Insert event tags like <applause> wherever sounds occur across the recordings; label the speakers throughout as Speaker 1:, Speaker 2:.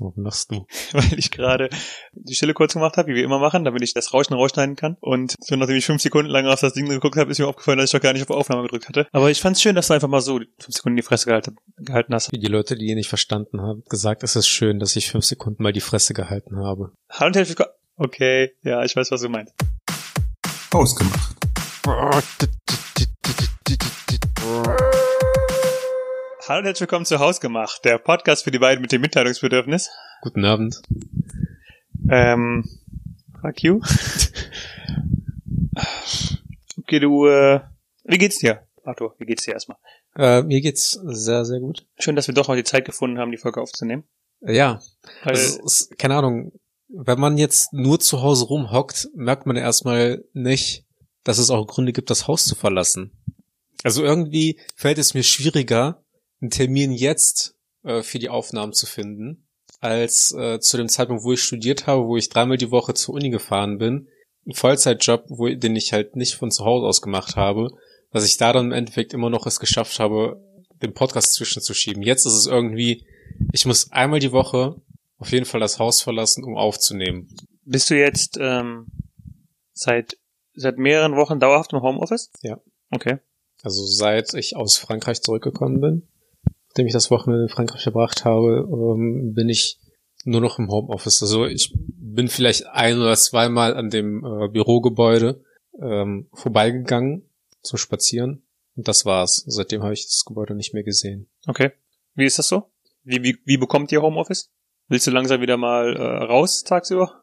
Speaker 1: Warum lachst du? <laughs>
Speaker 2: weil ich gerade die Stille kurz gemacht habe, wie wir immer machen, damit ich das Rauschen rausschneiden kann. Und so nachdem ich fünf Sekunden lang auf das Ding geguckt habe, ist mir aufgefallen, dass ich doch gar nicht auf Aufnahme gedrückt hatte. Aber ich fand's schön, dass du einfach mal so fünf Sekunden die Fresse gehalten, gehalten hast.
Speaker 1: Wie die Leute, die ihr nicht verstanden haben, gesagt, es ist schön, dass ich fünf Sekunden mal die Fresse gehalten habe.
Speaker 2: Hallo und herzlich willkommen. Okay, ja, ich weiß, was du meinst.
Speaker 3: Ausgemacht.
Speaker 2: Hallo und herzlich willkommen zu Hausgemacht, der Podcast für die beiden mit dem Mitteilungsbedürfnis.
Speaker 1: Guten Abend.
Speaker 2: Ähm, fuck you. okay, du, äh, wie geht's dir? Arthur, wie geht's dir erstmal?
Speaker 1: Äh, mir geht's sehr, sehr gut.
Speaker 2: Schön, dass wir doch mal die Zeit gefunden haben, die Folge aufzunehmen.
Speaker 1: Äh, ja, also, es, keine Ahnung, wenn man jetzt nur zu Hause rumhockt, merkt man erstmal nicht, dass es auch Gründe gibt, das Haus zu verlassen. Also irgendwie fällt es mir schwieriger, einen Termin jetzt äh, für die Aufnahmen zu finden, als äh, zu dem Zeitpunkt, wo ich studiert habe, wo ich dreimal die Woche zur Uni gefahren bin, ein Vollzeitjob, wo, den ich halt nicht von zu Hause aus gemacht habe, dass ich da dann im Endeffekt immer noch es geschafft habe, den Podcast zwischenzuschieben. Jetzt ist es irgendwie, ich muss einmal die Woche auf jeden Fall das Haus verlassen, um aufzunehmen.
Speaker 2: bist du jetzt ähm, seit seit mehreren Wochen dauerhaft im Homeoffice?
Speaker 1: Ja.
Speaker 2: Okay.
Speaker 1: Also seit ich aus Frankreich zurückgekommen bin, nachdem ich das Wochenende in Frankreich verbracht habe, ähm, bin ich nur noch im Homeoffice. Also ich bin vielleicht ein oder zweimal an dem äh, Bürogebäude ähm, vorbeigegangen zum Spazieren. Und das war's. Seitdem habe ich das Gebäude nicht mehr gesehen.
Speaker 2: Okay. Wie ist das so? Wie, wie, wie bekommt ihr Homeoffice? Willst du langsam wieder mal äh, raus tagsüber?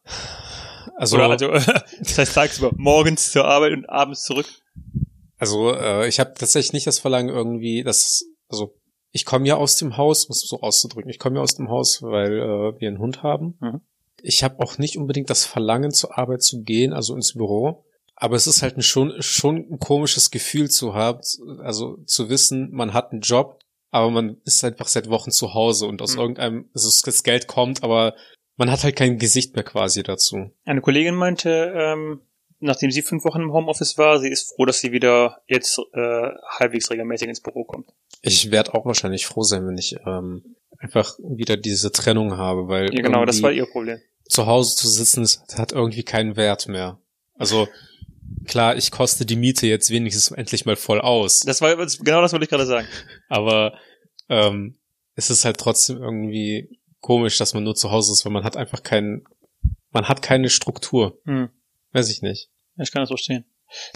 Speaker 1: Also,
Speaker 2: Oder also, <laughs> das heißt tagsüber, morgens zur Arbeit und abends zurück?
Speaker 1: also äh, ich habe tatsächlich nicht das Verlangen irgendwie, dass, also ich komme ja aus dem Haus, um es so auszudrücken, ich komme ja aus dem Haus, weil äh, wir einen Hund haben.
Speaker 2: Mhm.
Speaker 1: Ich habe auch nicht unbedingt das Verlangen, zur Arbeit zu gehen, also ins Büro. Aber es ist halt ein schon, schon ein komisches Gefühl zu haben, also zu wissen, man hat einen Job, aber man ist einfach seit Wochen zu Hause und aus
Speaker 2: Mhm.
Speaker 1: irgendeinem, also das Geld kommt, aber man hat halt kein Gesicht mehr quasi dazu.
Speaker 2: Eine Kollegin meinte, ähm, nachdem sie fünf Wochen im Homeoffice war, sie ist froh, dass sie wieder jetzt äh, halbwegs regelmäßig ins Büro kommt.
Speaker 1: Ich werde auch wahrscheinlich froh sein, wenn ich ähm, einfach wieder diese Trennung habe, weil
Speaker 2: Ja, genau, das war ihr Problem.
Speaker 1: zu Hause zu sitzen, das hat irgendwie keinen Wert mehr. Also klar, ich koste die Miete jetzt wenigstens endlich mal voll aus,
Speaker 2: Das war genau das wollte ich gerade sagen. <laughs>
Speaker 1: aber ähm, es ist halt trotzdem irgendwie komisch, dass man nur zu Hause ist, weil man hat einfach keinen, man hat keine Struktur.
Speaker 2: Hm.
Speaker 1: Weiß ich nicht.
Speaker 2: Ich kann das verstehen.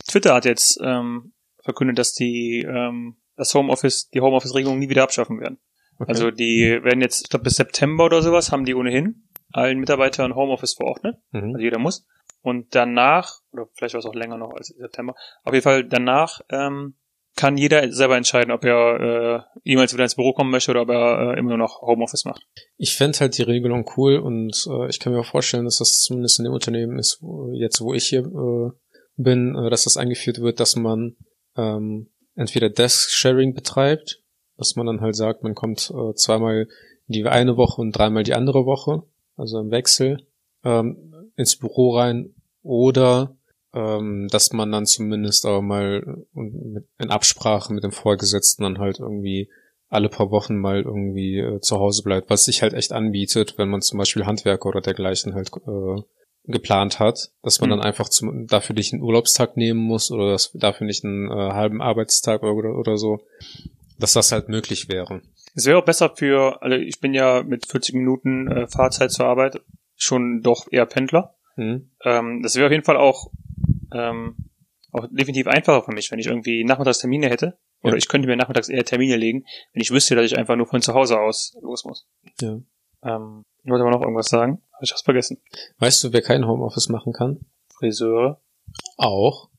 Speaker 2: Twitter hat jetzt ähm, verkündet, dass die ähm, das Homeoffice, die Homeoffice-Regelung nie wieder abschaffen werden.
Speaker 1: Okay.
Speaker 2: Also die werden jetzt, ich glaube bis September oder sowas, haben die ohnehin allen Mitarbeitern Homeoffice verordnet.
Speaker 1: mhm.
Speaker 2: Also jeder muss. Und danach, oder vielleicht war es auch länger noch als September, auf jeden Fall danach ähm, kann jeder selber entscheiden, ob er äh, jemals wieder ins Büro kommen möchte oder ob er äh, immer nur noch Homeoffice macht.
Speaker 1: Ich fände halt die Regelung cool und äh, ich kann mir auch vorstellen, dass das zumindest in dem Unternehmen ist, wo, jetzt wo ich hier äh, bin, äh, dass das eingeführt wird, dass man ähm, entweder Desk-Sharing betreibt, dass man dann halt sagt, man kommt äh, zweimal die eine Woche und dreimal die andere Woche, also im Wechsel, ähm, ins Büro rein oder ähm, dass man dann zumindest aber mal mit- in Absprache mit dem Vorgesetzten dann halt irgendwie alle paar Wochen mal irgendwie äh, zu Hause bleibt, was sich halt echt anbietet, wenn man zum Beispiel Handwerker oder dergleichen halt äh, geplant hat, dass man
Speaker 2: Mhm.
Speaker 1: dann einfach zum, dafür nicht einen Urlaubstag nehmen muss oder dass dafür nicht einen äh, halben Arbeitstag oder, oder so, dass das halt möglich wäre.
Speaker 2: Es wäre auch besser für, also ich bin ja mit 40 Minuten äh, Fahrzeit zur Arbeit schon doch eher Pendler.
Speaker 1: Hm?
Speaker 2: Ähm, das wäre auf jeden Fall auch, ähm, auch definitiv einfacher für mich, wenn ich irgendwie nachmittags Termine hätte. Oder
Speaker 1: Ja.
Speaker 2: ich könnte mir nachmittags eher Termine legen, wenn ich wüsste, dass ich einfach nur von zu Hause aus los muss.
Speaker 1: Ja.
Speaker 2: Ähm, ich wollte aber noch irgendwas sagen. Habe ich was vergessen.
Speaker 1: Weißt du, wer kein Homeoffice machen kann?
Speaker 2: Friseure.
Speaker 1: Auch.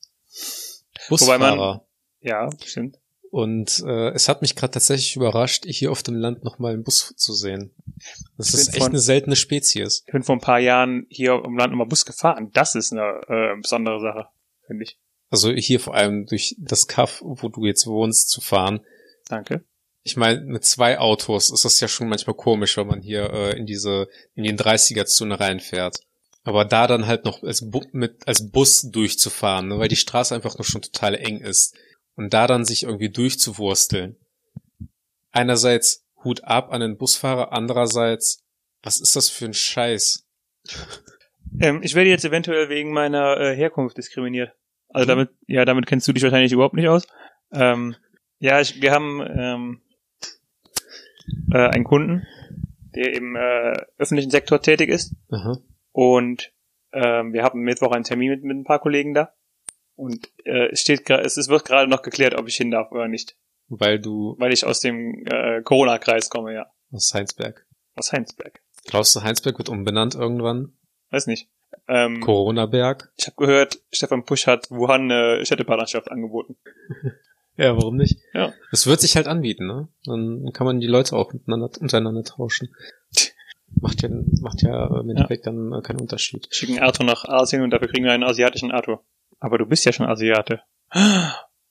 Speaker 2: Wobei man-
Speaker 1: Busfahrer.
Speaker 2: Ja, stimmt.
Speaker 1: Und äh, es hat mich gerade tatsächlich überrascht, hier auf dem Land nochmal einen Bus zu sehen. Das
Speaker 2: Ich
Speaker 1: ist echt
Speaker 2: von-
Speaker 1: eine seltene Spezies.
Speaker 2: Ich bin vor ein paar Jahren hier im Land nochmal Bus gefahren. Das ist eine äh, besondere Sache, finde ich.
Speaker 1: Also hier vor allem durch das Kaff, wo du jetzt wohnst, zu fahren.
Speaker 2: Danke.
Speaker 1: Ich meine, mit zwei Autos ist das ja schon manchmal komisch, wenn man hier äh, in diese in den 30er-Zone reinfährt. Aber da dann halt noch als, Bu mit, als Bus durchzufahren, ne, weil die Straße einfach nur schon total eng ist. Und da dann sich irgendwie durchzuwursteln. Einerseits Hut ab an den Busfahrer, andererseits Was ist das für ein Scheiß? <laughs>
Speaker 2: Ähm, ich werde jetzt eventuell wegen meiner äh, Herkunft diskriminiert. Also damit, ja, damit kennst du dich wahrscheinlich überhaupt nicht aus. Ähm, ja, ich, wir haben ähm, äh, einen Kunden, der im äh, öffentlichen Sektor tätig ist.
Speaker 1: Aha.
Speaker 2: Und ähm, wir haben Mittwoch einen Termin mit, mit ein paar Kollegen da. Und äh, es steht es, wird gerade noch geklärt, ob ich hin darf oder nicht.
Speaker 1: Weil du
Speaker 2: Weil ich aus dem äh, Corona-Kreis komme, ja.
Speaker 1: aus Heinsberg.
Speaker 2: Aus Heinsberg.
Speaker 1: Glaubst du, Heinsberg wird umbenannt irgendwann?
Speaker 2: Weiß nicht. Ähm,
Speaker 1: Corona-Berg?
Speaker 2: ich habe gehört, Stefan Pusch hat Wuhan eine Städtepartnerschaft angeboten. <laughs>
Speaker 1: Ja, warum nicht?
Speaker 2: Ja.
Speaker 1: Es wird sich halt anbieten, ne? Dann kann man die Leute auch miteinander, untereinander tauschen. <laughs> Macht ja, macht ja im Endeffekt dann äh, keinen Unterschied.
Speaker 2: Schicken Arthur nach Asien und dafür kriegen wir einen asiatischen Arthur. Aber du bist ja schon Asiate.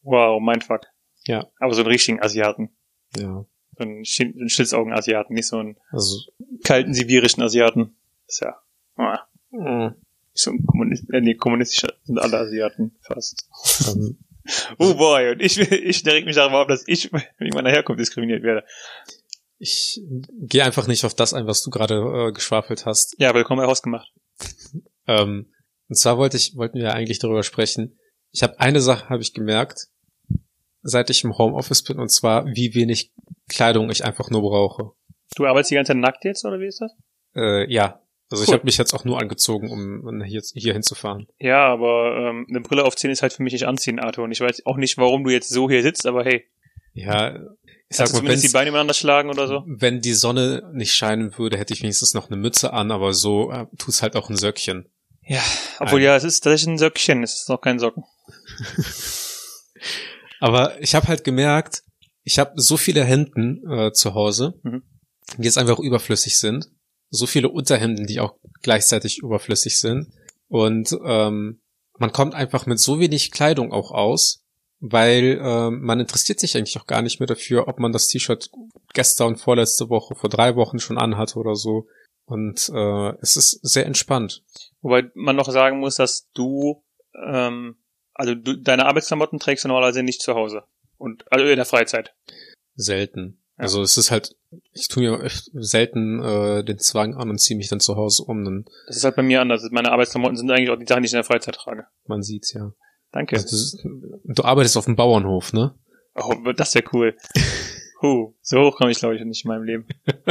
Speaker 2: Wow, mein Fuck.
Speaker 1: Ja.
Speaker 2: Aber so einen richtigen Asiaten.
Speaker 1: Ja.
Speaker 2: So einen, Sch- einen Schlitzaugen-Asiaten, nicht so einen
Speaker 1: Also,
Speaker 2: kalten sibirischen Asiaten. ist ja, ah,
Speaker 1: mh,
Speaker 2: so ein Kommunist, äh, nee, kommunistischer sind alle Asiaten fast. <laughs> Oh boy, und ich, ich reg mich darüber auf, dass ich wegen meiner Herkunft diskriminiert werde.
Speaker 1: ich gehe einfach nicht auf das ein, was du gerade äh, geschwafelt hast.
Speaker 2: Ja, willkommen bei Hausgemacht.
Speaker 1: Ähm, und zwar wollte ich, wollten wir ja eigentlich darüber sprechen. Ich habe eine Sache habe ich gemerkt, seit ich im Homeoffice bin, und zwar, wie wenig Kleidung ich einfach nur brauche.
Speaker 2: Du arbeitest die ganze Zeit nackt jetzt, oder wie ist das?
Speaker 1: Äh, ja. Also ich
Speaker 2: Cool.
Speaker 1: habe mich jetzt auch nur angezogen, um hier, hier hinzufahren.
Speaker 2: Ja, aber ähm, eine Brille aufziehen ist halt für mich nicht anziehen, Arthur. Und ich weiß auch nicht, warum du jetzt so hier sitzt, aber hey,
Speaker 1: Ja, ich sag mal,
Speaker 2: zumindest die Beine übereinander schlagen oder so?
Speaker 1: wenn die Sonne nicht scheinen würde, hätte ich wenigstens noch eine Mütze an, aber so äh, tut's halt auch ein Söckchen.
Speaker 2: Ja, obwohl
Speaker 1: Nein.
Speaker 2: ja, es ist tatsächlich ein Söckchen, es ist noch kein Socken. <laughs>
Speaker 1: Aber ich habe halt gemerkt, ich habe so viele Hemden äh, zu Hause,
Speaker 2: Mhm.
Speaker 1: die jetzt einfach überflüssig sind. So viele Unterhemden, die auch gleichzeitig überflüssig sind. Und ähm, man kommt einfach mit so wenig Kleidung auch aus, weil ähm, man interessiert sich eigentlich auch gar nicht mehr dafür, ob man das T-Shirt gestern, vorletzte Woche, vor drei Wochen schon anhatte oder so. Und äh, es ist sehr entspannt.
Speaker 2: Wobei man noch sagen muss, dass du, ähm, also du, deine Arbeitsklamotten trägst du normalerweise nicht zu Hause. Und also in der Freizeit.
Speaker 1: selten.
Speaker 2: Ja.
Speaker 1: Also es ist halt, ich tue mir selten äh, den Zwang an und ziehe mich dann zu Hause um, dann
Speaker 2: Das ist halt bei mir anders. Meine Arbeitsklamotten sind eigentlich auch die Sachen, die ich in der Freizeit trage.
Speaker 1: man sieht's ja.
Speaker 2: Danke.
Speaker 1: Also, ist, du arbeitest auf dem Bauernhof, ne?
Speaker 2: Oh, das wäre cool. <laughs> Huh, so hoch komme ich, glaube ich, nicht in meinem Leben. <laughs>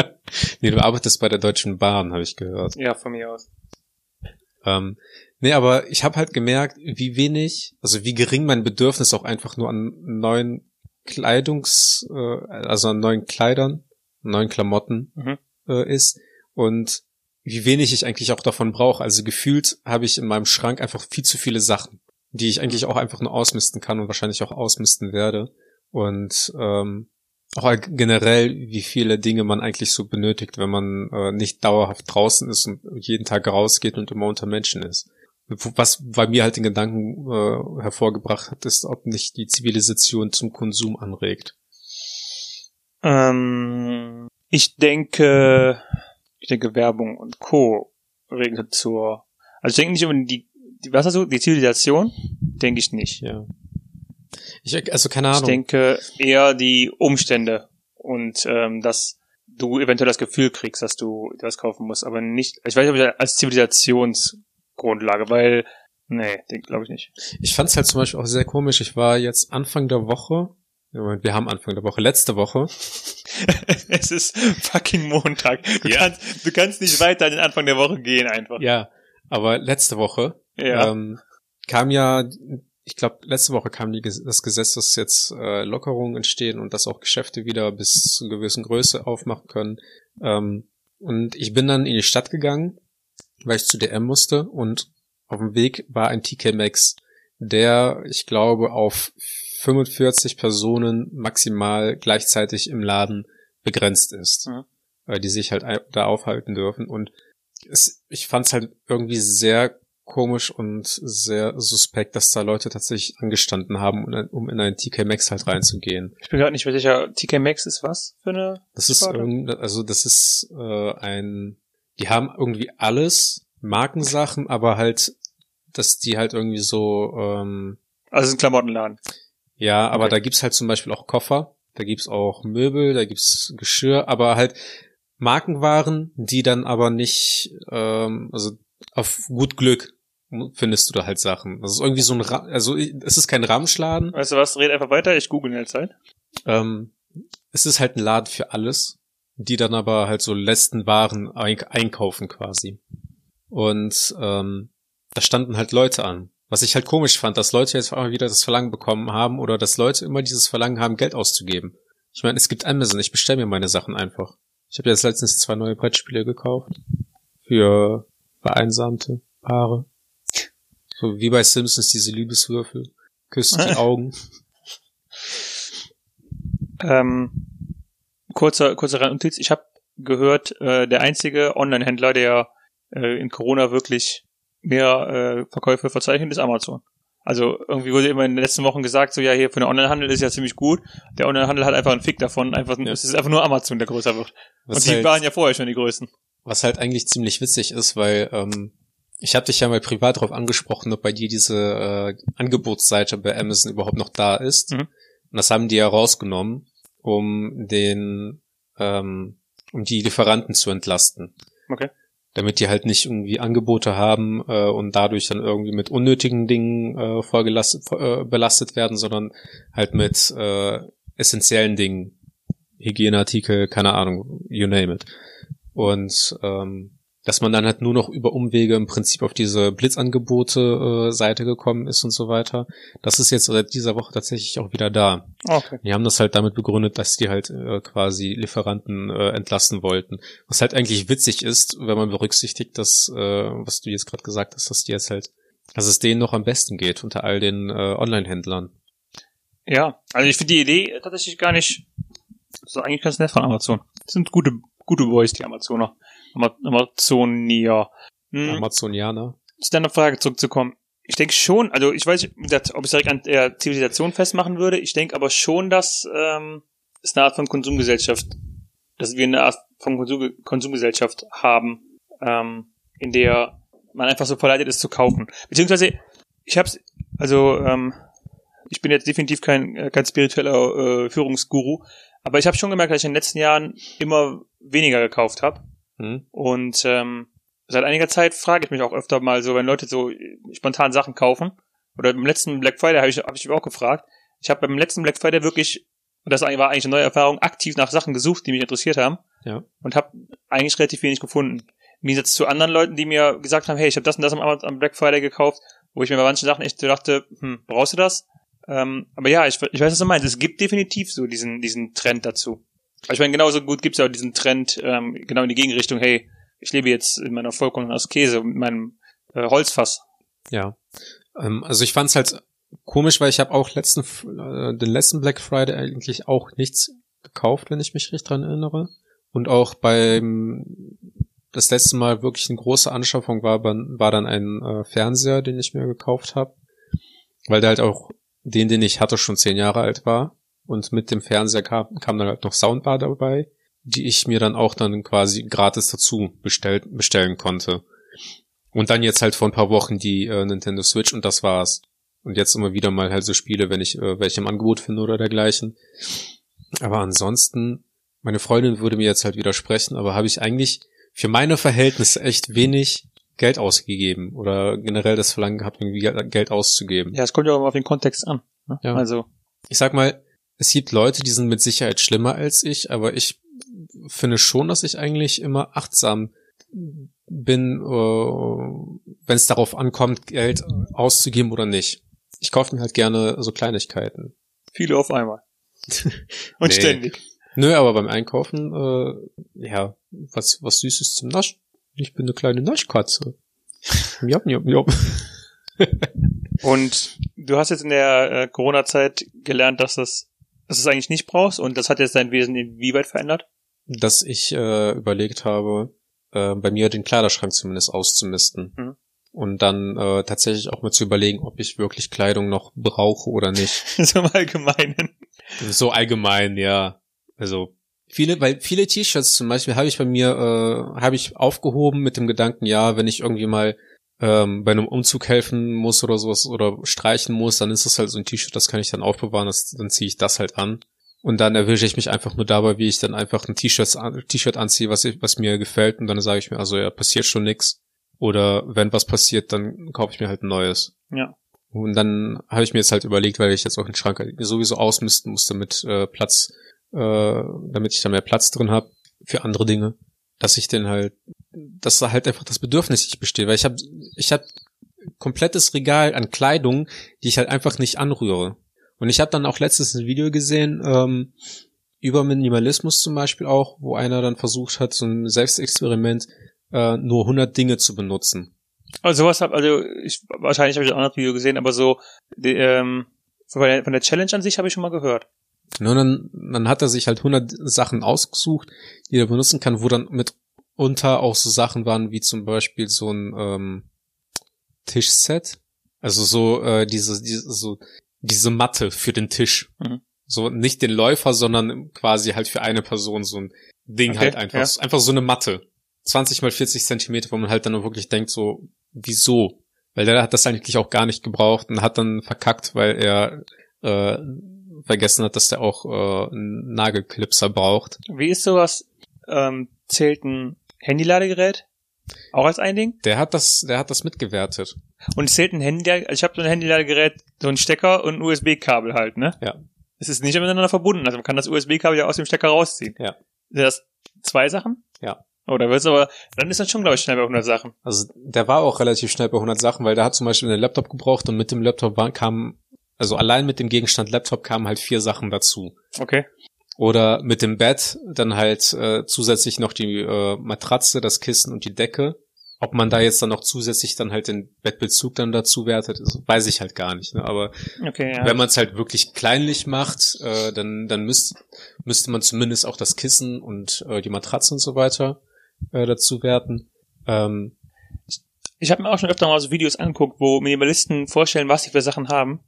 Speaker 1: Nee, du arbeitest bei der Deutschen Bahn, habe ich gehört.
Speaker 2: Ja, von mir aus.
Speaker 1: Ähm, nee, aber ich habe halt gemerkt, wie wenig, also wie gering mein Bedürfnis auch einfach nur an neuen Kleidungs, äh, also an neuen Kleidern, neuen Klamotten
Speaker 2: Mhm.
Speaker 1: äh, ist und wie wenig ich eigentlich auch davon brauche. Also gefühlt habe ich in meinem Schrank einfach viel zu viele Sachen, die ich eigentlich auch einfach nur ausmisten kann und wahrscheinlich auch ausmisten werde. Und ähm, auch generell, wie viele Dinge man eigentlich so benötigt, wenn man äh, nicht dauerhaft draußen ist und jeden Tag rausgeht und immer unter Menschen ist. Was bei mir halt den Gedanken äh, hervorgebracht hat, ist, ob nicht die Zivilisation zum Konsum anregt.
Speaker 2: Ähm, ich denke, ich denke Werbung und Co. regelt zur, also ich denke nicht um die, die was hast du, die Zivilisation? Denke ich nicht.
Speaker 1: Ja. Ich, also keine
Speaker 2: Ich
Speaker 1: Ahnung.
Speaker 2: denke eher die Umstände und ähm, dass du eventuell das Gefühl kriegst, dass du das kaufen musst, aber nicht, ich weiß nicht, ob ich als Zivilisationsgrundlage, weil, nee, glaube ich nicht.
Speaker 1: Ich fand es halt zum Beispiel auch sehr komisch. Ich war jetzt Anfang der Woche, wir haben Anfang der Woche, letzte Woche. <laughs>
Speaker 2: es ist fucking Montag. Du,
Speaker 1: Ja.
Speaker 2: kannst, du kannst nicht weiter an den Anfang der Woche gehen einfach.
Speaker 1: Ja, aber letzte Woche
Speaker 2: Ja.
Speaker 1: ähm, kam ja, ich glaube, letzte Woche kam die, das Gesetz, dass jetzt äh, Lockerungen entstehen und dass auch Geschäfte wieder bis zu einer gewissen Größe aufmachen können. Ähm, und ich bin dann in die Stadt gegangen, weil ich zu DM musste und auf dem Weg war ein TK Maxx, der, ich glaube, auf 45 Personen maximal gleichzeitig im Laden begrenzt ist,
Speaker 2: Mhm.
Speaker 1: äh, die sich halt da aufhalten dürfen. Und es, ich fand es halt irgendwie sehr komisch und sehr suspekt, dass da Leute tatsächlich angestanden haben, um- in ein TK Maxx halt reinzugehen.
Speaker 2: Ich bin gerade nicht sicher, TK Maxx ist was für eine?
Speaker 1: Das ist irgend, also das ist äh, ein, die haben irgendwie alles Markensachen, aber halt, dass die halt irgendwie so, ähm,
Speaker 2: Also es ist ein Klamottenladen.
Speaker 1: ja, aber
Speaker 2: Okay.
Speaker 1: da gibt's halt zum Beispiel auch Koffer, da gibt's auch Möbel, da gibt's Geschirr, aber halt Markenwaren, die dann aber nicht, ähm, also auf gut Glück findest du da halt Sachen. Das ist irgendwie so ein, Ra also es ist kein Ramschladen.
Speaker 2: Weißt du was, red einfach weiter, ich google in der Zeit.
Speaker 1: Ähm, es ist halt ein Laden für alles, die dann aber halt so letzten Waren ein einkaufen quasi. Und ähm, da standen halt Leute an. Was ich halt komisch fand, dass Leute jetzt auch wieder das Verlangen bekommen haben oder dass Leute immer dieses Verlangen haben, Geld auszugeben. Ich meine, es gibt Amazon, ich bestelle mir meine Sachen einfach. Ich habe jetzt letztens zwei neue Brettspiele gekauft für vereinsamte Paare. So wie bei Simpsons diese Liebeswürfel. Küsst die <laughs> Augen.
Speaker 2: Ähm, kurzer, kurzer Notiz. Ich habe gehört, äh, der einzige Online-Händler, der äh, in Corona wirklich mehr äh, Verkäufe verzeichnet, ist Amazon. Also irgendwie wurde immer in den letzten Wochen gesagt, so ja, hier für den Onlinehandel ist ja ziemlich gut. Der Onlinehandel hat einfach einen Fick davon. Einfach, ja. Es ist einfach nur Amazon, der größer wird. Was Und die halt, waren ja vorher schon die größten.
Speaker 1: Was halt eigentlich ziemlich witzig ist, weil ähm, ich habe dich ja mal privat darauf angesprochen, ob bei dir diese äh, Angebotsseite bei Amazon überhaupt noch da ist. Mhm. Und das haben die ja rausgenommen, um den, ähm, um die Lieferanten zu entlasten.
Speaker 2: Okay.
Speaker 1: Damit die halt nicht irgendwie Angebote haben äh, und dadurch dann irgendwie mit unnötigen Dingen äh, vorgelastet, äh, belastet werden, sondern halt mit äh, essentiellen Dingen. Hygieneartikel, keine Ahnung, you name it. Und ähm, dass man dann halt nur noch über Umwege im Prinzip auf diese Blitzangebote äh, Seite gekommen ist und so weiter. Das ist jetzt seit dieser Woche tatsächlich auch wieder da.
Speaker 2: Okay.
Speaker 1: Die haben das halt damit begründet, dass die halt äh, quasi Lieferanten äh, entlassen wollten. Was halt eigentlich witzig ist, wenn man berücksichtigt, dass, äh, was du jetzt gerade gesagt hast, dass die jetzt halt, dass es denen noch am besten geht unter all den äh, Online-Händlern.
Speaker 2: Ja, also ich finde die Idee tatsächlich gar nicht so eigentlich ganz nett von Amazon. Das sind gute, gute Boys, die Amazoner. Amazonier.
Speaker 1: Hm. Amazonianer.
Speaker 2: Zu deiner Frage zurückzukommen. Ich denke schon, also ich weiß nicht, ob ich es direkt an der Zivilisation festmachen würde. Ich denke aber schon, dass ähm, es eine Art von Konsumgesellschaft, dass wir eine Art von Konsum Konsumgesellschaft haben, ähm, in der man einfach so verleitet ist zu kaufen. Beziehungsweise, ich hab's, also ähm, ich bin jetzt definitiv kein, äh, kein spiritueller äh, Führungsguru, aber ich habe schon gemerkt, dass ich in den letzten Jahren immer weniger gekauft habe. Mhm. Und ähm, seit einiger Zeit frage ich mich auch öfter mal so, wenn Leute so spontan Sachen kaufen. Oder beim letzten Black Friday habe ich, hab ich mich auch gefragt. Ich habe beim letzten Black Friday wirklich, und das war eigentlich eine neue Erfahrung, aktiv nach Sachen gesucht, die mich interessiert haben.
Speaker 1: Ja.
Speaker 2: Und habe eigentlich relativ wenig gefunden. Im Gegensatz zu anderen Leuten, die mir gesagt haben, hey, ich habe das und das am, am Black Friday gekauft, wo ich mir bei manchen Sachen echt dachte, hm, brauchst du das? Ähm, aber ja, ich, ich weiß, was du meinst. Es gibt definitiv so diesen, diesen Trend dazu. Ich meine, genauso gut gibt es ja auch diesen Trend, ähm, genau in die Gegenrichtung, hey, ich lebe jetzt in meiner vollkommenen Askese mit meinem äh, Holzfass.
Speaker 1: Ja. Ähm, also ich fand's halt komisch, weil ich habe auch letzten äh, den letzten Black Friday eigentlich auch nichts gekauft, wenn ich mich recht dran erinnere. Und auch beim das letzte Mal wirklich eine große Anschaffung war, war dann ein äh, Fernseher, den ich mir gekauft habe. Weil der halt auch den, den ich hatte, schon zehn Jahre alt war. Und mit dem Fernseher kam, kam dann halt noch Soundbar dabei, die ich mir dann auch dann quasi gratis dazu bestellt, bestellen konnte. Und dann jetzt halt vor ein paar Wochen die äh, Nintendo Switch und das war's. Und jetzt immer wieder mal halt so Spiele, wenn ich äh, welche im Angebot finde oder dergleichen. Aber ansonsten, meine Freundin würde mir jetzt halt widersprechen, aber habe ich eigentlich für meine Verhältnisse echt wenig Geld ausgegeben oder generell das Verlangen gehabt, irgendwie Geld auszugeben.
Speaker 2: Ja, es kommt ja auch immer auf den Kontext an. Ne?
Speaker 1: Ja. Also. Ich sag mal, es gibt Leute, die sind mit Sicherheit schlimmer als ich, aber ich finde schon, dass ich eigentlich immer achtsam bin, äh, wenn es darauf ankommt, Geld auszugeben oder nicht. Ich kaufe mir halt gerne so Kleinigkeiten.
Speaker 2: Viele auf einmal. <laughs> Und nee. ständig.
Speaker 1: Nö, aber beim Einkaufen, äh, ja, was, was Süßes zum Naschen. Ich bin eine kleine Naschkatze. <laughs> Jop, jop, jop.
Speaker 2: Und du hast jetzt in der äh, Corona-Zeit gelernt, dass das dass du es eigentlich nicht brauchst und das hat jetzt dein Wesen inwieweit verändert?
Speaker 1: Dass ich äh, überlegt habe, äh, bei mir den Kleiderschrank zumindest auszumisten. Mhm. Und dann äh, tatsächlich auch mal zu überlegen, ob ich wirklich Kleidung noch brauche oder nicht. <laughs>
Speaker 2: so im Allgemeinen.
Speaker 1: So allgemein, ja. Also viele, weil viele T-Shirts zum Beispiel habe ich bei mir, äh, habe ich aufgehoben mit dem Gedanken, ja, wenn ich irgendwie mal ähm, bei einem Umzug helfen muss oder sowas oder streichen muss, dann ist das halt so ein T-Shirt, das kann ich dann aufbewahren, das, dann ziehe ich das halt an. Und dann erwische ich mich einfach nur dabei, wie ich dann einfach ein T-Shirt T-Shirt anziehe, was, ich, was mir gefällt. Und dann sage ich mir, also ja, passiert schon nix. Oder wenn was passiert, dann kaufe ich mir halt ein neues.
Speaker 2: Ja.
Speaker 1: Und dann habe ich mir jetzt halt überlegt, weil ich jetzt auch den Schrank halt sowieso ausmisten musste mit äh, Platz, äh, damit ich da mehr Platz drin habe für andere Dinge, dass ich den halt, dass da halt einfach das Bedürfnis nicht besteht, weil ich habe ich habe komplettes Regal an Kleidung, die ich halt einfach nicht anrühre. Und ich habe dann auch letztens ein Video gesehen ähm, über Minimalismus zum Beispiel auch, wo einer dann versucht hat, so ein Selbstexperiment, äh, nur 100 Dinge zu benutzen.
Speaker 2: Also sowas hab, also ich wahrscheinlich habe ich ein anderes Video gesehen, aber so die, ähm, von der, von der Challenge an sich habe ich schon mal gehört.
Speaker 1: Nur dann, dann hat er sich halt 100 Sachen ausgesucht, die er benutzen kann, wo dann mitunter auch so Sachen waren, wie zum Beispiel so ein ähm, Tischset. Also so äh, diese, diese so diese Matte für den Tisch. Mhm. So nicht den Läufer, sondern quasi halt für eine Person so ein Ding okay, halt einfach. Ja. Einfach so eine Matte. 20 mal 40 Zentimeter, wo man halt dann wirklich denkt, so, wieso? Weil der hat das eigentlich auch gar nicht gebraucht und hat dann verkackt, weil er äh, vergessen hat, dass der auch äh, einen Nagelklipser braucht.
Speaker 2: Wie ist sowas? Ähm, zählt ein Handyladegerät auch als ein Ding?
Speaker 1: Der hat das, der hat das mitgewertet.
Speaker 2: Und es zählt ein Handy, also ich habe so ein Handyladegerät, so ein Stecker und ein USB-Kabel halt, ne?
Speaker 1: Ja.
Speaker 2: Es ist nicht miteinander verbunden, also man kann das USB-Kabel ja aus dem Stecker rausziehen.
Speaker 1: Ja.
Speaker 2: Sind das zwei Sachen?
Speaker 1: Ja.
Speaker 2: Oh, da wird's aber, dann ist das schon, glaube ich, schnell bei 100 Sachen.
Speaker 1: Also der war auch relativ schnell bei 100 Sachen, weil der hat zum Beispiel einen Laptop gebraucht und mit dem Laptop war, kam, also allein mit dem Gegenstand Laptop kamen halt vier Sachen dazu.
Speaker 2: Okay.
Speaker 1: Oder mit dem Bett dann halt äh, zusätzlich noch die äh, Matratze, das Kissen und die Decke. Ob man da jetzt dann noch zusätzlich dann halt den Bettbezug dann dazu wertet, weiß ich halt gar nicht. Ne? Aber
Speaker 2: okay, ja.
Speaker 1: wenn man es halt wirklich kleinlich macht, äh, dann, dann müsst, müsste man zumindest auch das Kissen und äh, die Matratze und so weiter äh, dazu werten. Ähm,
Speaker 2: ich habe mir auch schon öfter mal so Videos angeguckt, wo Minimalisten vorstellen, was sie für Sachen haben.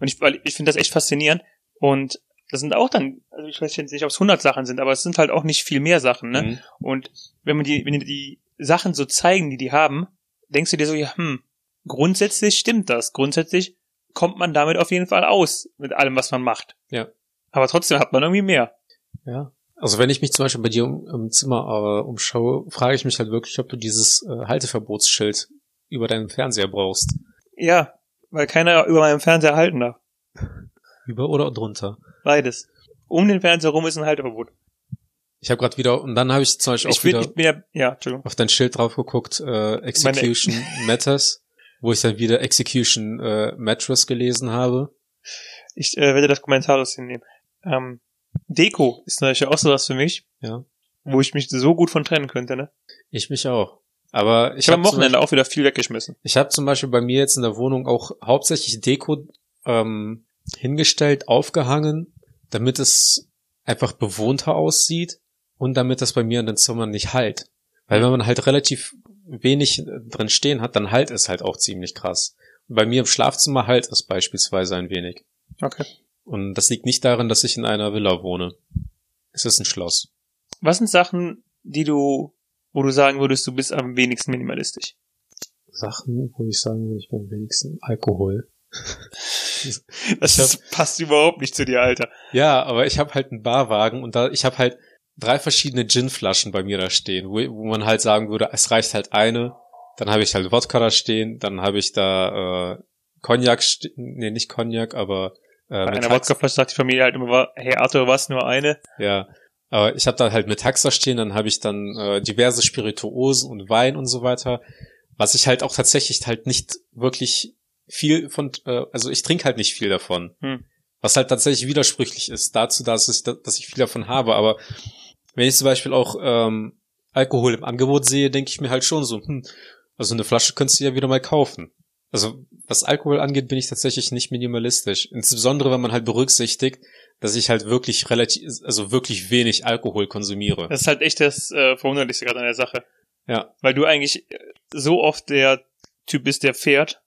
Speaker 2: Und ich, weil ich finde das echt faszinierend. Und das sind auch dann, also ich weiß jetzt nicht, ob es 100 Sachen sind, aber es sind halt auch nicht viel mehr Sachen, ne? Mhm. Und wenn man die, wenn die, die Sachen so zeigen, die die haben, denkst du dir so, ja, hm, grundsätzlich stimmt das. Grundsätzlich kommt man damit auf jeden Fall aus, mit allem, was man macht.
Speaker 1: Ja.
Speaker 2: Aber trotzdem hat man irgendwie mehr.
Speaker 1: Ja. Also wenn ich mich zum Beispiel bei dir um, im Zimmer äh, umschaue, frage ich mich halt wirklich, ob du dieses äh, Halteverbotsschild über deinen Fernseher brauchst.
Speaker 2: Ja, weil keiner über meinem Fernseher halten darf.
Speaker 1: Über oder drunter?
Speaker 2: Beides. Um den Fernseher rum ist ein Halteverbot.
Speaker 1: Ich habe gerade wieder, und dann habe ich zum Beispiel
Speaker 2: ich
Speaker 1: auch wieder,
Speaker 2: bin ja,
Speaker 1: auf dein Schild drauf geguckt, äh, Execution <laughs> Matters, wo ich dann wieder Execution äh, Mattress gelesen habe.
Speaker 2: Ich äh, werde das Kommentarlos hinnehmen. Ähm, Deko ist natürlich auch sowas für mich.
Speaker 1: Ja.
Speaker 2: Wo ich mich so gut von trennen könnte, ne?
Speaker 1: Ich mich auch. Aber ich,
Speaker 2: ich habe am Wochenende Beispiel, auch wieder viel weggeschmissen.
Speaker 1: Ich habe zum Beispiel bei mir jetzt in der Wohnung auch hauptsächlich Deko ähm, hingestellt, aufgehangen, damit es einfach bewohnter aussieht und damit das bei mir in den Zimmern nicht halt. Weil wenn man halt relativ wenig drin stehen hat, dann halt es halt auch ziemlich krass. Und bei mir im Schlafzimmer halt es beispielsweise ein wenig.
Speaker 2: Okay.
Speaker 1: Und das liegt nicht daran, dass ich in einer Villa wohne. Es ist ein Schloss.
Speaker 2: Was sind Sachen, die du, wo du sagen würdest, du bist am wenigsten minimalistisch?
Speaker 1: Sachen, wo ich sagen würde, ich bin am wenigsten Alkohol. <laughs>
Speaker 2: das hab, passt überhaupt nicht zu dir, Alter.
Speaker 1: Ja, aber ich habe halt einen Barwagen und da ich habe halt drei verschiedene Ginflaschen bei mir da stehen, wo, wo man halt sagen würde, es reicht halt eine. Dann habe ich halt Wodka da stehen, dann habe ich da äh, Cognac, nee, nicht Cognac, aber
Speaker 2: äh, Bei einer Wodkaflasche sagt die Familie halt immer, hey Arthur, was, nur eine?
Speaker 1: Ja, aber ich habe da halt mit Taxa stehen, dann habe ich dann äh, diverse Spirituosen und Wein und so weiter, was ich halt auch tatsächlich halt nicht wirklich viel von, äh, also ich trinke halt nicht viel davon. Hm. Was halt tatsächlich widersprüchlich ist dazu, dass ich, dass ich viel davon habe. Aber wenn ich zum Beispiel auch ähm, Alkohol im Angebot sehe, denke ich mir halt schon so, hm, also eine Flasche könntest du ja wieder mal kaufen. Also was Alkohol angeht, bin ich tatsächlich nicht minimalistisch. Insbesondere, wenn man halt berücksichtigt, dass ich halt wirklich relativ, also wirklich wenig Alkohol konsumiere.
Speaker 2: Das ist halt echt das äh, Verwunderlichste gerade an der Sache.
Speaker 1: Ja.
Speaker 2: Weil du eigentlich so oft der Typ bist, der fährt.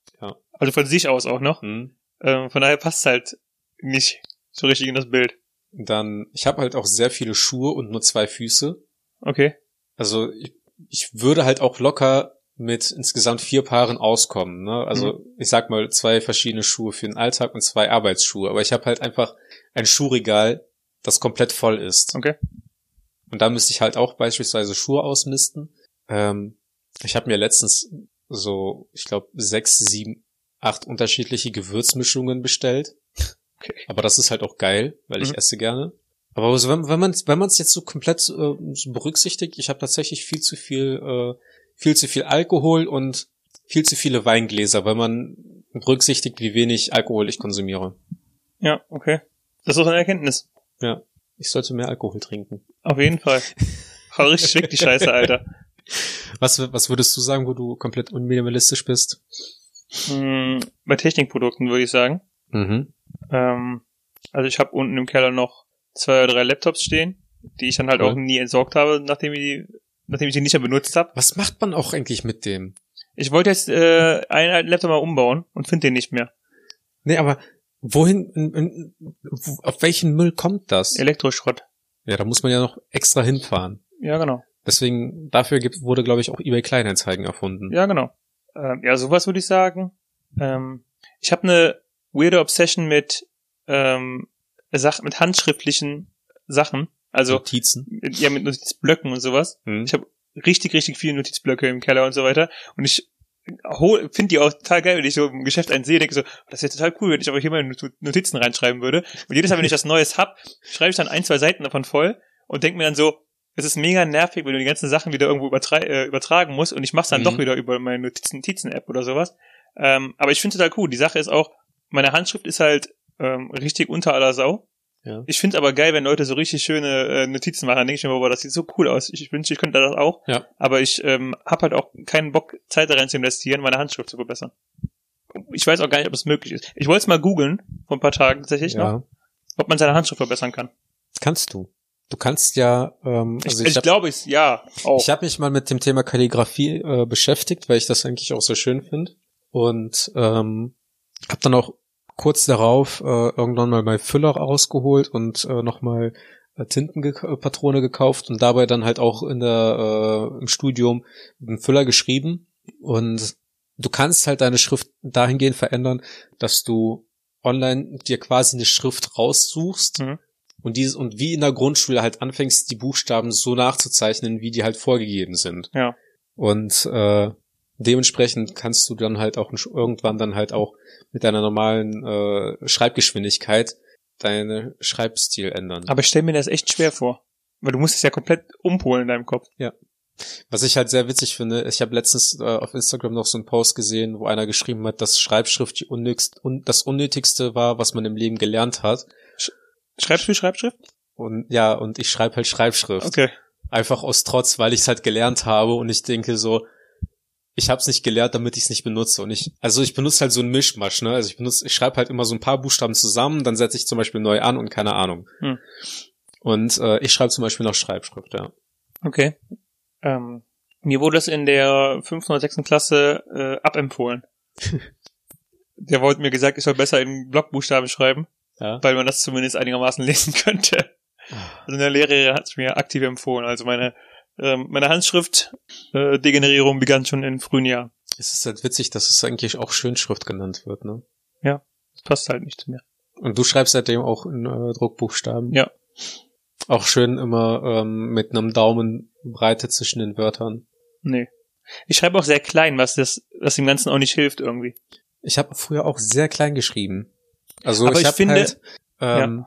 Speaker 2: Also von sich aus auch noch.
Speaker 1: Mhm.
Speaker 2: Ähm, von daher passt halt nicht so richtig in das Bild.
Speaker 1: Dann, ich habe halt auch sehr viele Schuhe und nur zwei Füße.
Speaker 2: Okay.
Speaker 1: Also ich, ich würde halt auch locker mit insgesamt vier Paaren auskommen. Ne? Also mhm. ich sag mal zwei verschiedene Schuhe für den Alltag und zwei Arbeitsschuhe. Aber ich habe halt einfach ein Schuhregal das komplett voll ist.
Speaker 2: Okay.
Speaker 1: Und da müsste ich halt auch beispielsweise Schuhe ausmisten. Ähm, ich habe mir letztens so, ich glaube, sechs, sieben, acht unterschiedliche Gewürzmischungen bestellt.
Speaker 2: Okay.
Speaker 1: Aber das ist halt auch geil, weil ich
Speaker 2: Mhm.
Speaker 1: esse gerne. Aber so, wenn, wenn man wenn es jetzt so komplett äh, so berücksichtigt, ich habe tatsächlich viel zu viel äh, viel zu viel Alkohol und viel zu viele Weingläser, weil man berücksichtigt, wie wenig Alkohol ich konsumiere.
Speaker 2: Ja, okay. Das ist doch eine Erkenntnis.
Speaker 1: Ja, ich sollte mehr Alkohol trinken.
Speaker 2: Auf jeden Fall. Hau richtig weg, die Scheiße, Alter. <laughs>
Speaker 1: Was was würdest du sagen, wo du komplett unminimalistisch bist?
Speaker 2: Hm, bei Technikprodukten würde ich sagen.
Speaker 1: Mhm.
Speaker 2: Ähm, also ich habe unten im Keller noch zwei oder drei Laptops stehen, die ich dann halt
Speaker 1: Cool.
Speaker 2: auch nie entsorgt habe, nachdem ich die, nachdem ich die nicht mehr benutzt habe.
Speaker 1: Was macht man auch eigentlich mit dem?
Speaker 2: Ich wollte jetzt äh, einen alten Laptop mal umbauen und finde den nicht mehr.
Speaker 1: Nee, aber wohin, in, in, auf welchen Müll kommt das?
Speaker 2: Elektroschrott.
Speaker 1: Ja, da muss man ja noch extra hinfahren.
Speaker 2: Ja, genau.
Speaker 1: Deswegen, dafür gibt, wurde, glaube ich, auch eBay Kleinanzeigen erfunden.
Speaker 2: Ja, genau. Ähm, ja, sowas würde ich sagen. Ähm, ich habe eine weirde Obsession mit ähm, Sach mit handschriftlichen Sachen. Also
Speaker 1: Notizen.
Speaker 2: ja mit Notizblöcken und sowas.
Speaker 1: Hm.
Speaker 2: Ich habe richtig, richtig viele Notizblöcke im Keller und so weiter. Und ich finde die auch total geil, wenn ich so im Geschäft einen sehe, denke so, das wäre total cool, wenn ich aber hier meine Not- Notizen reinschreiben würde. Und jedes Mal, wenn ich was Neues hab, schreibe ich dann ein, zwei Seiten davon voll und denke mir dann so, es ist mega nervig, wenn du die ganzen Sachen wieder irgendwo übertra äh, übertragen musst und ich mach's dann
Speaker 1: Mhm.
Speaker 2: doch wieder über meine Notizen- Notizen-App oder sowas. Ähm, aber ich finde total cool. Die Sache ist auch, meine Handschrift ist halt ähm, richtig unter aller Sau.
Speaker 1: Ja.
Speaker 2: Ich finde aber geil, wenn Leute so richtig schöne äh, Notizen machen. Dann denke ich mir, boah, das sieht so cool aus. Ich wünsche, ich könnte das auch.
Speaker 1: Ja.
Speaker 2: Aber ich ähm, habe halt auch keinen Bock, Zeit da rein zu investieren, meine Handschrift zu verbessern. Ich weiß auch gar nicht, ob es möglich ist. Ich wollte es mal googeln, vor ein paar Tagen tatsächlich noch,
Speaker 1: Ja,
Speaker 2: ob man seine Handschrift verbessern kann.
Speaker 1: kannst du. Du kannst ja, ähm, also
Speaker 2: ich
Speaker 1: ich,
Speaker 2: ich glaube es, ja, auch.
Speaker 1: Ich habe mich mal mit dem Thema Kalligrafie äh, beschäftigt, weil ich das eigentlich auch so schön finde. Und ähm, habe dann auch kurz darauf äh, irgendwann mal mein Füller rausgeholt und äh, nochmal äh, Tintenpatrone gekauft und dabei dann halt auch in der äh, im Studium mit dem Füller geschrieben. Und du kannst halt deine Schrift dahingehend verändern, dass du online dir quasi eine Schrift raussuchst
Speaker 2: Mhm.
Speaker 1: Und dieses und wie in der Grundschule halt anfängst, die Buchstaben so nachzuzeichnen, wie die halt vorgegeben sind.
Speaker 2: Ja.
Speaker 1: Und äh, dementsprechend kannst du dann halt auch irgendwann dann halt auch mit deiner normalen äh, Schreibgeschwindigkeit deine Schreibstil ändern.
Speaker 2: Aber ich stelle mir das echt schwer vor. Weil du musst es ja komplett umpolen in deinem Kopf.
Speaker 1: Was ich halt sehr witzig finde, ich habe letztens äh, auf Instagram noch so einen Post gesehen, wo einer geschrieben hat, dass Schreibschrift die unnötigst, un, das Unnötigste war, was man im Leben gelernt hat.
Speaker 2: Schreibst du Schreibschrift?
Speaker 1: Und ja, und ich schreibe halt Schreibschrift.
Speaker 2: Okay.
Speaker 1: Einfach aus Trotz, weil ich es halt gelernt habe und ich denke so, ich habe es nicht gelernt, damit ich es nicht benutze. Und ich, also ich benutze halt so einen Mischmasch, ne? Also ich benutze, ich schreibe halt immer so ein paar Buchstaben zusammen, dann setze ich zum Beispiel neu an und keine Ahnung.
Speaker 2: Hm.
Speaker 1: Und äh, ich schreibe zum Beispiel noch Schreibschrift, ja.
Speaker 2: Okay. Ähm, mir wurde das in der 5. oder 6. Klasse äh, abempfohlen. <laughs> Der wollte mir gesagt, ich soll besser in Blockbuchstaben schreiben,
Speaker 1: Ja.
Speaker 2: weil man das zumindest einigermaßen <laughs> lesen könnte. Also eine Lehrerin hat es mir aktiv empfohlen. Also meine ähm, meine Handschrift äh, begann schon in frühen Jahren.
Speaker 1: Es ist halt witzig, dass es eigentlich auch Schönschrift genannt wird, ne?
Speaker 2: Das passt halt nicht zu mir.
Speaker 1: Und du schreibst seitdem auch in äh, Druckbuchstaben.
Speaker 2: Ja.
Speaker 1: Auch schön immer ähm, mit einem Daumen Breite zwischen den Wörtern.
Speaker 2: Nee. Ich schreibe auch sehr klein, was das, was dem Ganzen auch nicht hilft irgendwie.
Speaker 1: Ich habe früher auch sehr klein geschrieben. Also
Speaker 2: Aber
Speaker 1: ich,
Speaker 2: ich finde-
Speaker 1: halt, ähm,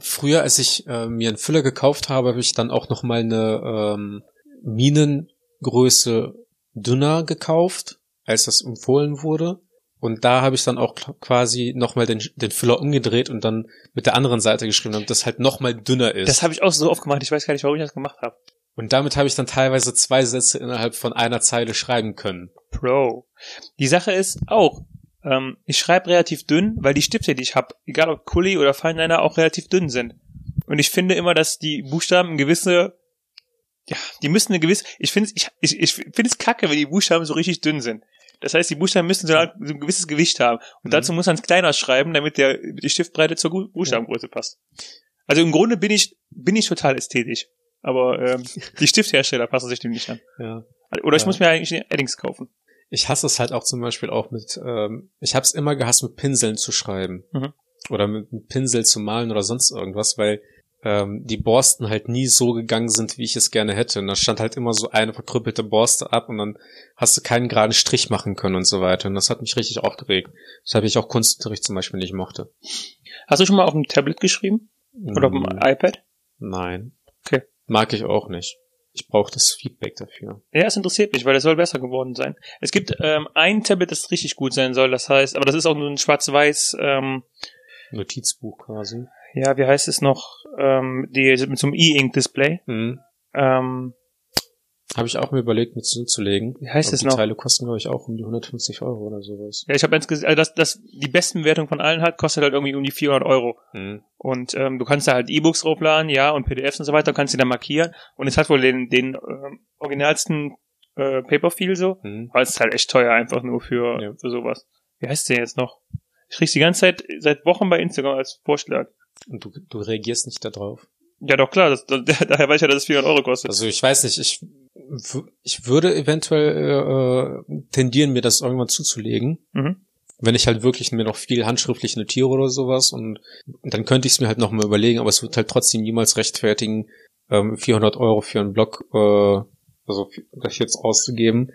Speaker 1: früher, als ich äh, mir einen Füller gekauft habe, habe ich dann auch noch mal eine ähm, Minengröße dünner gekauft, als das empfohlen wurde. Und da habe ich dann auch quasi noch mal den, den Füller umgedreht und dann mit der anderen Seite geschrieben, damit das halt noch mal dünner ist.
Speaker 2: Das habe ich auch so oft gemacht. Ich weiß gar nicht, warum ich das gemacht habe.
Speaker 1: und damit habe ich dann teilweise zwei Sätze innerhalb von einer Zeile schreiben können.
Speaker 2: Pro. Die Sache ist auch, ähm, ich schreibe relativ dünn, weil die Stifte, die ich habe, egal ob Kuli oder Feinliner, auch relativ dünn sind. Und ich finde immer, dass die Buchstaben gewisse, ja, die müssen eine gewisse, ich finde ich, ich, ich finde es kacke, wenn die Buchstaben so richtig dünn sind. Das heißt, die Buchstaben müssen so ein, so ein gewisses Gewicht haben. Und
Speaker 1: Mhm.
Speaker 2: dazu muss man es kleiner schreiben, damit der, die Stiftbreite zur Buchstabengröße passt. Also im Grunde bin ich, bin ich total ästhetisch. Aber ähm, die <laughs> Stifthersteller passen sich dem nicht an.
Speaker 1: Ja.
Speaker 2: Oder ich
Speaker 1: Ja.
Speaker 2: muss mir eigentlich Eddings kaufen.
Speaker 1: Ich hasse es halt auch zum Beispiel auch mit, ähm, ich habe es immer gehasst, mit Pinseln zu schreiben.
Speaker 2: Mhm.
Speaker 1: Oder mit einem Pinsel zu malen oder sonst irgendwas, weil ähm, die Borsten halt nie so gegangen sind, wie ich es gerne hätte. Und da stand halt immer so eine verkrüppelte Borste ab und dann hast du keinen geraden Strich machen können und so weiter. Und das hat mich richtig aufgeregt. Deshalb ich auch Kunstunterricht zum Beispiel nicht mochte.
Speaker 2: Hast du schon mal auf dem Tablet geschrieben? Oder auf dem
Speaker 1: Mm,
Speaker 2: iPad?
Speaker 1: Nein.
Speaker 2: Okay.
Speaker 1: Mag ich auch nicht. Ich brauche das Feedback dafür.
Speaker 2: Ja, es interessiert mich, weil es soll besser geworden sein. Es gibt ähm, ein Tablet, das richtig gut sein soll, das heißt, aber das ist auch nur ein schwarz-weiß, ähm,
Speaker 1: Notizbuch quasi.
Speaker 2: ja, wie heißt es noch, ähm, die mit so einem E-Ink-Display.
Speaker 1: Mhm.
Speaker 2: Ähm,
Speaker 1: Habe ich auch mir überlegt, mit zuzulegen.
Speaker 2: Wie heißt es
Speaker 1: die
Speaker 2: noch?
Speaker 1: Teile kosten, glaube ich, auch um die 150 Euro oder sowas.
Speaker 2: ja, ich habe eins gesehen, also das, das die besten Bewertungen von allen hat, kostet halt irgendwie um die 400 Euro.
Speaker 1: Mhm.
Speaker 2: Und ähm, du kannst da halt E-Books draufladen, ja, und PDFs und so weiter, kannst die dann markieren. Und es hat wohl den, den ähm, originalsten äh, Paper-Feel so,
Speaker 1: Mhm.
Speaker 2: weil es ist halt echt teuer einfach nur für,
Speaker 1: Ja.
Speaker 2: für sowas. Wie heißt der jetzt noch? Ich krieg's die ganze Zeit, seit Wochen bei Instagram als Vorschlag.
Speaker 1: Und du, du reagierst nicht darauf.
Speaker 2: Ja, doch klar, das, das, <laughs> daher weiß ich ja, dass es 400 Euro kostet.
Speaker 1: Also ich weiß nicht, ich, ich würde eventuell äh, tendieren, mir das irgendwann zuzulegen.
Speaker 2: Mhm.
Speaker 1: Wenn ich halt wirklich mir noch viel handschriftlich notiere oder sowas und, und dann könnte ich es mir halt nochmal überlegen, aber es wird halt trotzdem niemals rechtfertigen, ähm, 400 Euro für einen Blog, äh, also das jetzt auszugeben,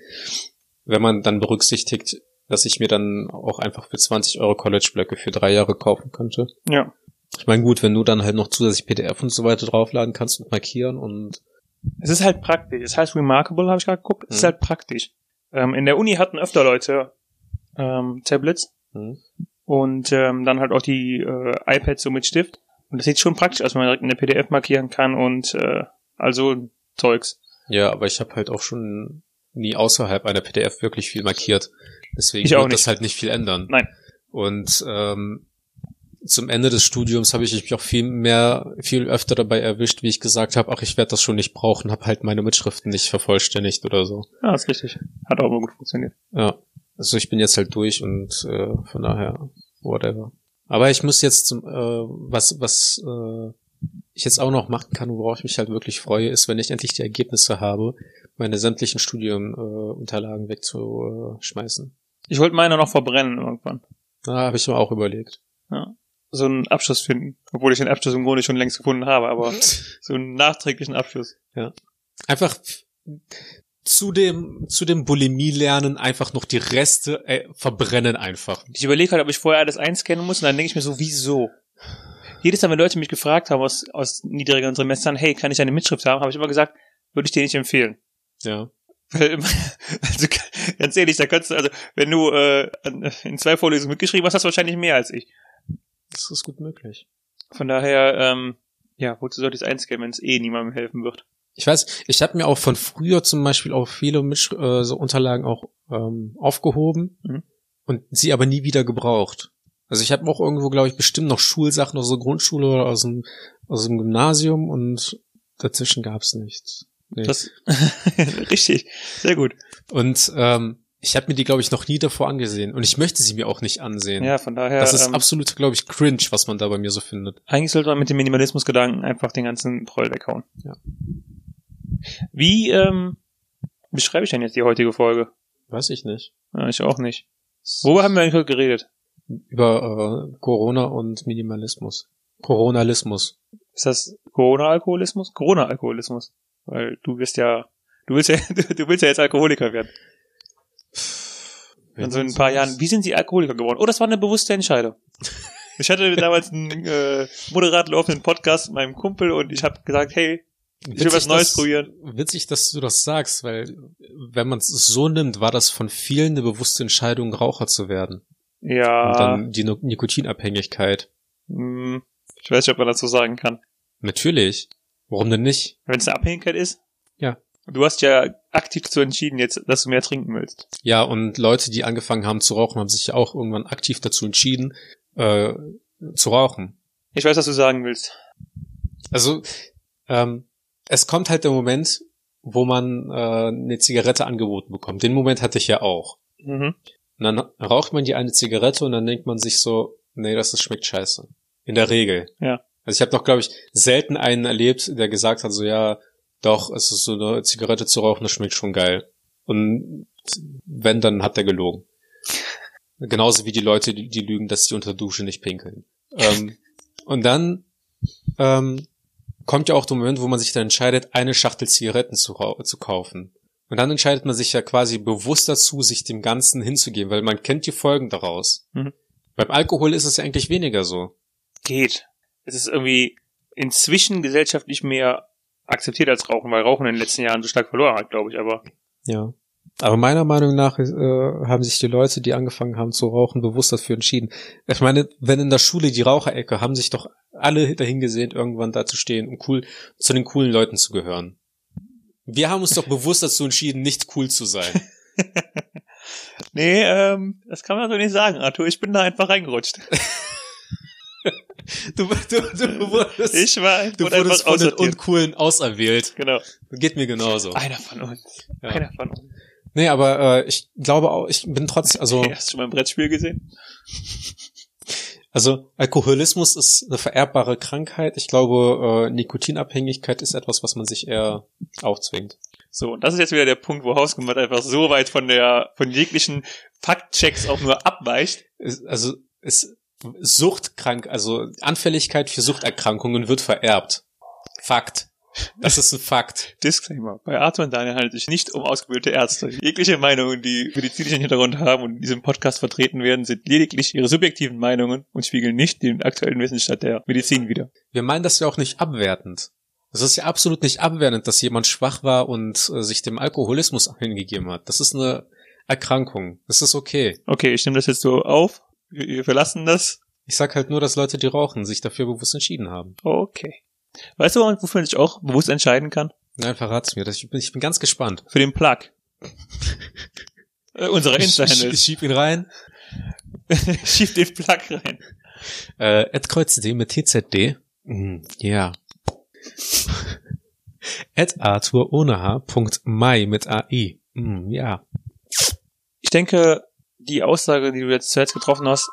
Speaker 1: wenn man dann berücksichtigt, dass ich mir dann auch einfach für 20 Euro College-Blöcke für drei Jahre kaufen könnte.
Speaker 2: Ja.
Speaker 1: Ich meine, gut, wenn du dann halt noch zusätzlich PDF und so weiter draufladen kannst und markieren und
Speaker 2: Es ist halt praktisch. Es heißt Remarkable, habe ich gerade geguckt. Es ist
Speaker 1: Mhm.
Speaker 2: halt praktisch. Ähm, in der Uni hatten öfter Leute ähm, Tablets
Speaker 1: hm,
Speaker 2: und ähm, dann halt auch die äh, iPads so mit Stift. Und das sieht schon praktisch aus, wenn man direkt in der PDF markieren kann und äh, also Zeugs.
Speaker 1: ja, aber ich habe halt auch schon nie außerhalb einer PDF wirklich viel markiert. Deswegen
Speaker 2: Ich
Speaker 1: wird das halt nicht viel ändern.
Speaker 2: Nein.
Speaker 1: Und ähm, zum Ende des Studiums habe ich mich auch viel mehr, viel öfter dabei erwischt, wie ich gesagt habe, ach, ich werde das schon nicht brauchen, habe halt meine Mitschriften nicht vervollständigt oder so.
Speaker 2: Ja, ist richtig. Hat auch immer gut funktioniert.
Speaker 1: Ja. Also ich bin jetzt halt durch und äh, von daher, whatever. Aber ich muss jetzt zum, äh, was, was äh, ich jetzt auch noch machen kann, worauf ich mich halt wirklich freue, ist, wenn ich endlich die Ergebnisse habe, meine sämtlichen Studienunterlagen äh, wegzuschmeißen.
Speaker 2: Ich wollte meine noch verbrennen irgendwann.
Speaker 1: Da habe ich mir auch überlegt.
Speaker 2: So einen Abschluss finden. Obwohl ich den Abschluss im Grunde schon längst gefunden habe, aber so einen nachträglichen Abschluss.
Speaker 1: Einfach zu dem, zu dem Bulimie-Lernen einfach noch die Reste äh, verbrennen einfach.
Speaker 2: Ich überlege halt, ob ich vorher alles einscannen muss und dann denke ich mir so, wieso? Jedes Mal, wenn Leute mich gefragt haben aus, aus niedrigeren Semestern, hey, kann ich eine Mitschrift haben, habe ich immer gesagt, würde ich dir nicht empfehlen.
Speaker 1: Ja. <laughs>
Speaker 2: Also ganz ehrlich, da kannst du, also wenn du äh, in zwei Vorlesungen mitgeschrieben hast, hast du wahrscheinlich mehr als ich.
Speaker 1: Das ist gut möglich.
Speaker 2: Von daher, ähm, ja, wozu sollte ich es einscannen, wenn es eh niemandem helfen wird?
Speaker 1: Ich weiß, ich habe mir auch von früher zum Beispiel auch viele Mitsch äh, so Unterlagen auch ähm, aufgehoben
Speaker 2: Mhm.
Speaker 1: und sie aber nie wieder gebraucht. Also ich habe auch irgendwo, glaube ich, bestimmt noch Schulsachen aus der Grundschule oder aus dem, aus dem Gymnasium und dazwischen gab's nichts. Nee.
Speaker 2: Das <laughs> richtig, sehr gut.
Speaker 1: und ähm, ich habe mir die, glaube ich, noch nie davor angesehen und ich möchte sie mir auch nicht ansehen.
Speaker 2: Ja, von daher,
Speaker 1: das ist
Speaker 2: ähm,
Speaker 1: absolut, glaube ich, cringe, was man da bei mir so findet.
Speaker 2: eigentlich sollte man mit dem Minimalismus-Gedanken einfach den ganzen Proll weghauen.
Speaker 1: Ja.
Speaker 2: Wie ähm, beschreibe ich denn jetzt die heutige Folge?
Speaker 1: Weiß ich nicht.
Speaker 2: Ja, ich auch nicht. Worüber haben wir eigentlich heute geredet?
Speaker 1: Über äh, Corona und Minimalismus. Coronalismus.
Speaker 2: Ist das Corona-Alkoholismus? Corona-Alkoholismus. Weil du bist ja, du willst ja, <laughs> du willst ja jetzt Alkoholiker werden. In so ein paar Jahren. Wie sind sie Alkoholiker geworden? Oh, das war eine bewusste Entscheidung. <laughs> Ich hatte damals einen äh, moderat laufenden Podcast mit meinem Kumpel und ich habe gesagt, hey, ich will was Neues
Speaker 1: dass,
Speaker 2: probieren.
Speaker 1: Witzig, dass du das sagst, weil wenn man es so nimmt, war das von vielen eine bewusste Entscheidung, Raucher zu werden. Und
Speaker 2: Ja,
Speaker 1: dann die No- Nikotinabhängigkeit.
Speaker 2: mh, ich weiß nicht, ob man das so sagen kann.
Speaker 1: Natürlich. Warum denn nicht?
Speaker 2: Wenn es eine Abhängigkeit ist? Du hast ja aktiv dazu entschieden, jetzt, dass du mehr trinken willst.
Speaker 1: Ja, und Leute, die angefangen haben zu rauchen, haben sich ja auch irgendwann aktiv dazu entschieden, äh, zu rauchen.
Speaker 2: Ich weiß, was du sagen willst.
Speaker 1: Also, ähm, es kommt halt der Moment, wo man äh, eine Zigarette angeboten bekommt. Den Moment hatte ich ja auch.
Speaker 2: Mhm.
Speaker 1: Und dann raucht man die eine Zigarette und dann denkt man sich so, nee, das, das schmeckt scheiße. In der Regel.
Speaker 2: Ja.
Speaker 1: Also ich habe noch, glaube ich, selten einen erlebt, der gesagt hat, so ja, doch, es ist so eine Zigarette zu rauchen, das schmeckt schon geil. Und wenn, dann hat er gelogen. Genauso wie die Leute, die, die lügen, dass sie unter Dusche nicht pinkeln. ähm, <laughs> und dann ähm, kommt ja auch der Moment, wo man sich dann entscheidet, eine Schachtel Zigaretten zu, zu kaufen. Und dann entscheidet man sich ja quasi bewusst dazu, sich dem Ganzen hinzugeben, weil man kennt die Folgen daraus.
Speaker 2: Mhm.
Speaker 1: Beim Alkohol ist es ja eigentlich weniger so.
Speaker 2: Geht. Es ist irgendwie inzwischen gesellschaftlich mehr akzeptiert als Rauchen, weil Rauchen in den letzten Jahren so stark verloren hat, glaube ich, aber.
Speaker 1: Ja. Aber meiner Meinung nach äh, haben sich die Leute, die angefangen haben zu rauchen, bewusst dafür entschieden. Ich meine, wenn in der Schule die Raucherecke, haben sich doch alle dahin gesehnt, irgendwann da zu stehen, um cool zu den coolen Leuten zu gehören. Wir haben uns doch bewusst dazu entschieden, nicht cool zu sein. <laughs> <laughs>
Speaker 2: nee, ähm, das kann man so nicht sagen, Arthur. Ich bin da einfach reingerutscht. <laughs> <laughs>
Speaker 1: Du, du, du wurdest,
Speaker 2: ich war
Speaker 1: du wurdest von den Uncoolen auserwählt.
Speaker 2: Genau.
Speaker 1: Geht mir genauso.
Speaker 2: Einer von uns. Ja. Einer von uns.
Speaker 1: Nee, aber äh, ich glaube auch, ich bin trotzdem, also. <laughs>
Speaker 2: Hast du schon mal ein Brettspiel gesehen?
Speaker 1: Also Alkoholismus ist eine vererbbare Krankheit. Ich glaube, äh, Nikotinabhängigkeit ist etwas, was man sich eher aufzwingt.
Speaker 2: So, und das ist jetzt wieder der Punkt, wo Hausgemacht einfach so weit von der von jeglichen Faktchecks auch nur abweicht.
Speaker 1: Also es Suchtkrank, also Anfälligkeit für Suchterkrankungen wird vererbt. Fakt. Das ist ein Fakt. <laughs>
Speaker 2: Disclaimer. Bei Arthur und Daniel handelt es sich nicht um ausgebildete Ärzte. Jegliche Meinungen, die medizinischen Hintergrund haben und in diesem Podcast vertreten werden, sind lediglich ihre subjektiven Meinungen und spiegeln nicht den aktuellen Wissensstand der Medizin wider.
Speaker 1: Wir meinen das ja auch nicht abwertend. Es ist ja absolut nicht abwertend, dass jemand schwach war und äh, sich dem Alkoholismus hingegeben hat. Das ist eine Erkrankung. Das ist okay.
Speaker 2: Okay, ich nehme das jetzt so auf wir verlassen das.
Speaker 1: Ich sag halt nur, dass Leute, die rauchen, sich dafür bewusst entschieden haben.
Speaker 2: Okay. Weißt du, wofür man sich auch bewusst entscheiden kann?
Speaker 1: Nein, verrat's mir. Ich bin, ich bin ganz gespannt.
Speaker 2: Für den Plug. äh, unsere Insta-Handles.
Speaker 1: Ich, ich, schieb ihn rein. <laughs>
Speaker 2: schieb den Plug rein.
Speaker 1: Äh, @kreuzdem mit TZD. Mm, ja. <laughs> At Arthur ohne H. Punkt Mai mit AI. Mm, ja.
Speaker 2: Ich denke, die Aussage, die du jetzt zuerst getroffen hast.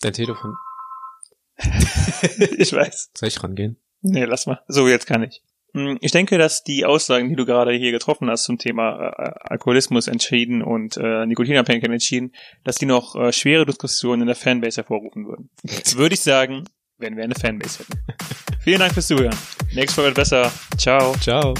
Speaker 1: Dein Telefon. <laughs>
Speaker 2: ich weiß.
Speaker 1: Soll ich rangehen?
Speaker 2: Nee, lass mal. So, jetzt kann ich. Hm, ich denke, dass die Aussagen, die du gerade hier getroffen hast zum Thema äh, Alkoholismus entschieden und äh, Nikotinabhängigkeit entschieden, dass die noch äh, schwere Diskussionen in der Fanbase hervorrufen würden. Jetzt <laughs> würde ich sagen, wenn wir eine Fanbase hätten. Vielen Dank fürs Zuhören. Nächste Folge wird besser. Ciao.
Speaker 1: Ciao.